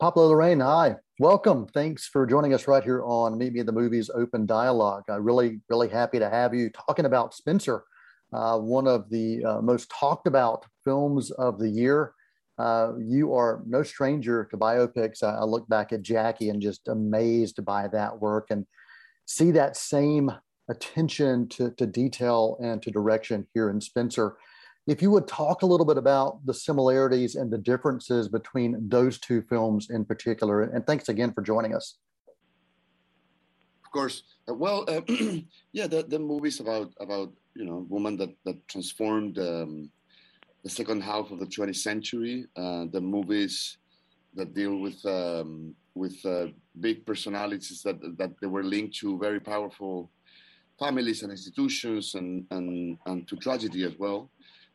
Pablo Larraín, hi. Welcome. Thanks for joining us right here on Meet Me in the Movies Open Dialogue. I'm really, really happy to have you talking about Spencer, uh, one of the uh, most talked about films of the year. Uh, you are no stranger to biopics. I, I, look back at Jackie and just amazed by that work and see that same attention to, to detail and to direction here in Spencer. If you would talk a little bit about the similarities and the differences between those two films in particular, and thanks again for joining us. Of course. Uh, well, uh, yeah, the, the movie's about about you know woman that that transformed um, the second half of the 20th century. Uh, the movies that deal with um, with uh, big personalities that that they were linked to very powerful families and institutions and and, and to tragedy as well.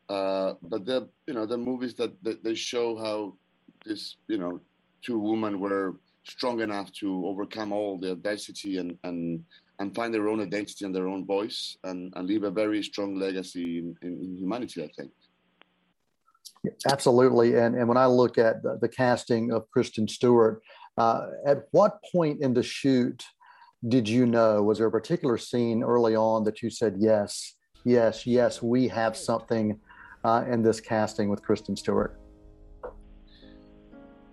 Uh, but the you know the movies that, that they show how this you know two women were strong enough to overcome all the adversity and and and find their own identity and their own voice and, and leave a very strong legacy in, in, in humanity, I think. Absolutely. And, and when I look at the, the casting of Kristen Stewart, uh, at what point in the shoot did you know? Was there a particular scene early on that you said, yes, yes, yes, we have something uh, in this casting with Kristen Stewart?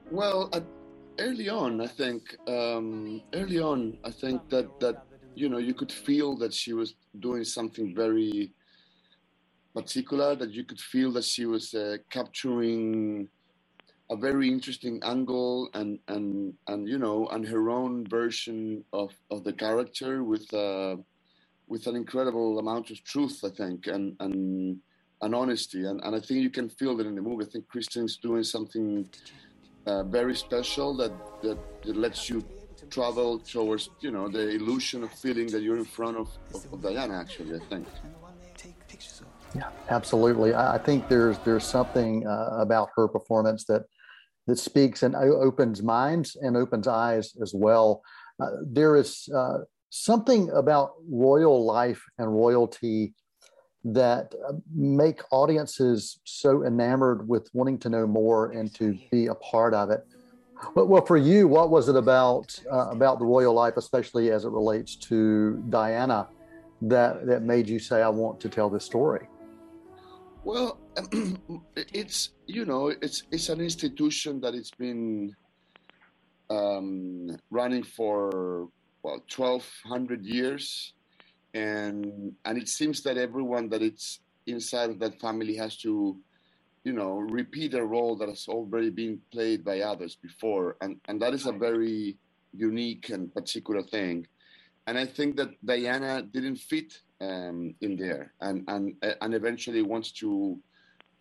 Well, early on, I think, um, early on, I think that, that, you know, you could feel that she was doing something very particular that you could feel that she was uh, capturing a very interesting angle and and and you know and her own version of of the character with uh, with an incredible amount of truth I think and and and honesty and, and I think you can feel that in the movie I think Kristen's doing something uh, very special that, that that lets you travel towards you know the illusion of feeling that you're in front of, of, of Diana actually I think yeah, absolutely. I think there's there's something uh, about her performance that that speaks and opens minds and opens eyes as well. Uh, there is uh, something about royal life and royalty that uh, make audiences so enamored with wanting to know more and to be a part of it. But, well, for you, what was it about uh, about the royal life, especially as it relates to Diana, that that made you say, "I want to tell this story"? Well, it's you know it's it's an institution that it's been um, running for well twelve hundred years, and and it seems that everyone that it's inside of that family has to, you know, repeat a role that has already been played by others before, and and that is a very unique and particular thing, and I think that Diana didn't fit um, in there, and and and eventually wants to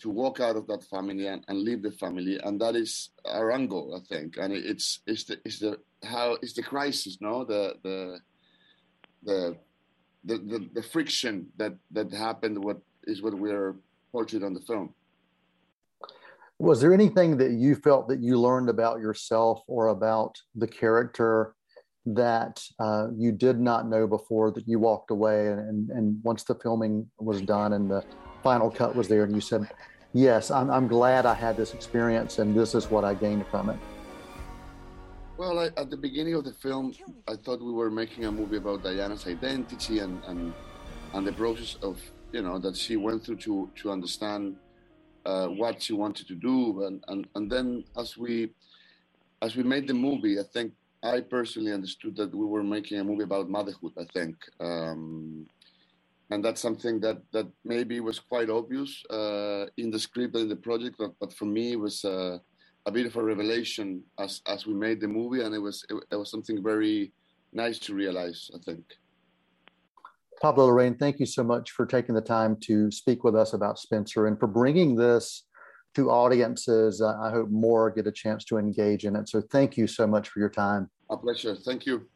to walk out of that family and, and leave the family, and that is Arango, I think, and it's it's the it's the how it's the crisis, no, the the the the, the, the friction that that happened. What is what we're portrayed on the film. Was there anything that you felt that you learned about yourself or about the character that uh, you did not know before that you walked away and, and once the filming was done and the final cut was there and you said yes I'm, I'm glad i had this experience and this is what i gained from it well I, at the beginning of the film i thought we were making a movie about diana's identity and, and, and the process of you know that she went through to, to understand uh, what she wanted to do and, and, and then as we as we made the movie i think I personally understood that we were making a movie about motherhood. I think, um, and that's something that that maybe was quite obvious uh, in the script and in the project, but, but for me it was uh, a bit of a revelation as as we made the movie, and it was it, it was something very nice to realize. I think. Pablo Larraín, thank you so much for taking the time to speak with us about Spencer and for bringing this to audiences. Uh, I hope more get a chance to engage in it. So thank you so much for your time. A pleasure. Thank you.